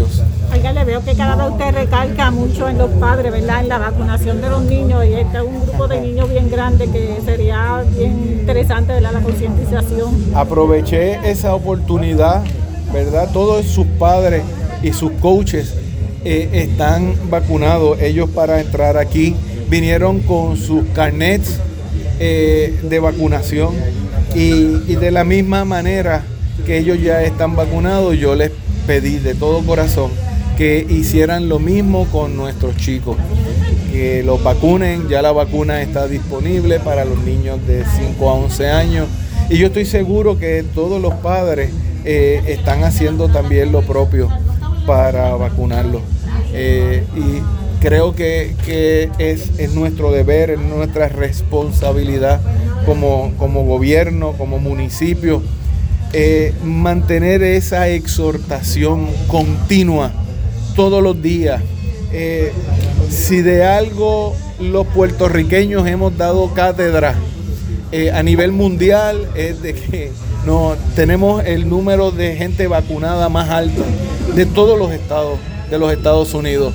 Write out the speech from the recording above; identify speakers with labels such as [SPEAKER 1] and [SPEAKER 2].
[SPEAKER 1] ellos.
[SPEAKER 2] Oiga, le veo que cada vez usted recalca mucho en los padres, ¿verdad? En la vacunación de los niños y este es un grupo de niños bien grande que sería bien interesante, ¿verdad? La concientización.
[SPEAKER 1] Aproveché esa oportunidad, ¿verdad? Todos sus padres y sus coaches eh, están vacunados. Ellos para entrar aquí vinieron con sus carnets eh, de vacunación y, y de la misma manera que ellos ya están vacunados, yo les pedí de todo corazón que hicieran lo mismo con nuestros chicos, que los vacunen, ya la vacuna está disponible para los niños de 5 a 11 años y yo estoy seguro que todos los padres eh, están haciendo también lo propio para vacunarlos. Eh, y creo que, que es, es, nuestro deber, es nuestra responsabilidad como, como gobierno, como municipio, eh, mantener esa exhortación continua todos los días. Eh, si de algo los puertorriqueños hemos dado cátedra eh, a nivel mundial es de que no, tenemos el número de gente vacunada más alto de todos los estados de los Estados Unidos.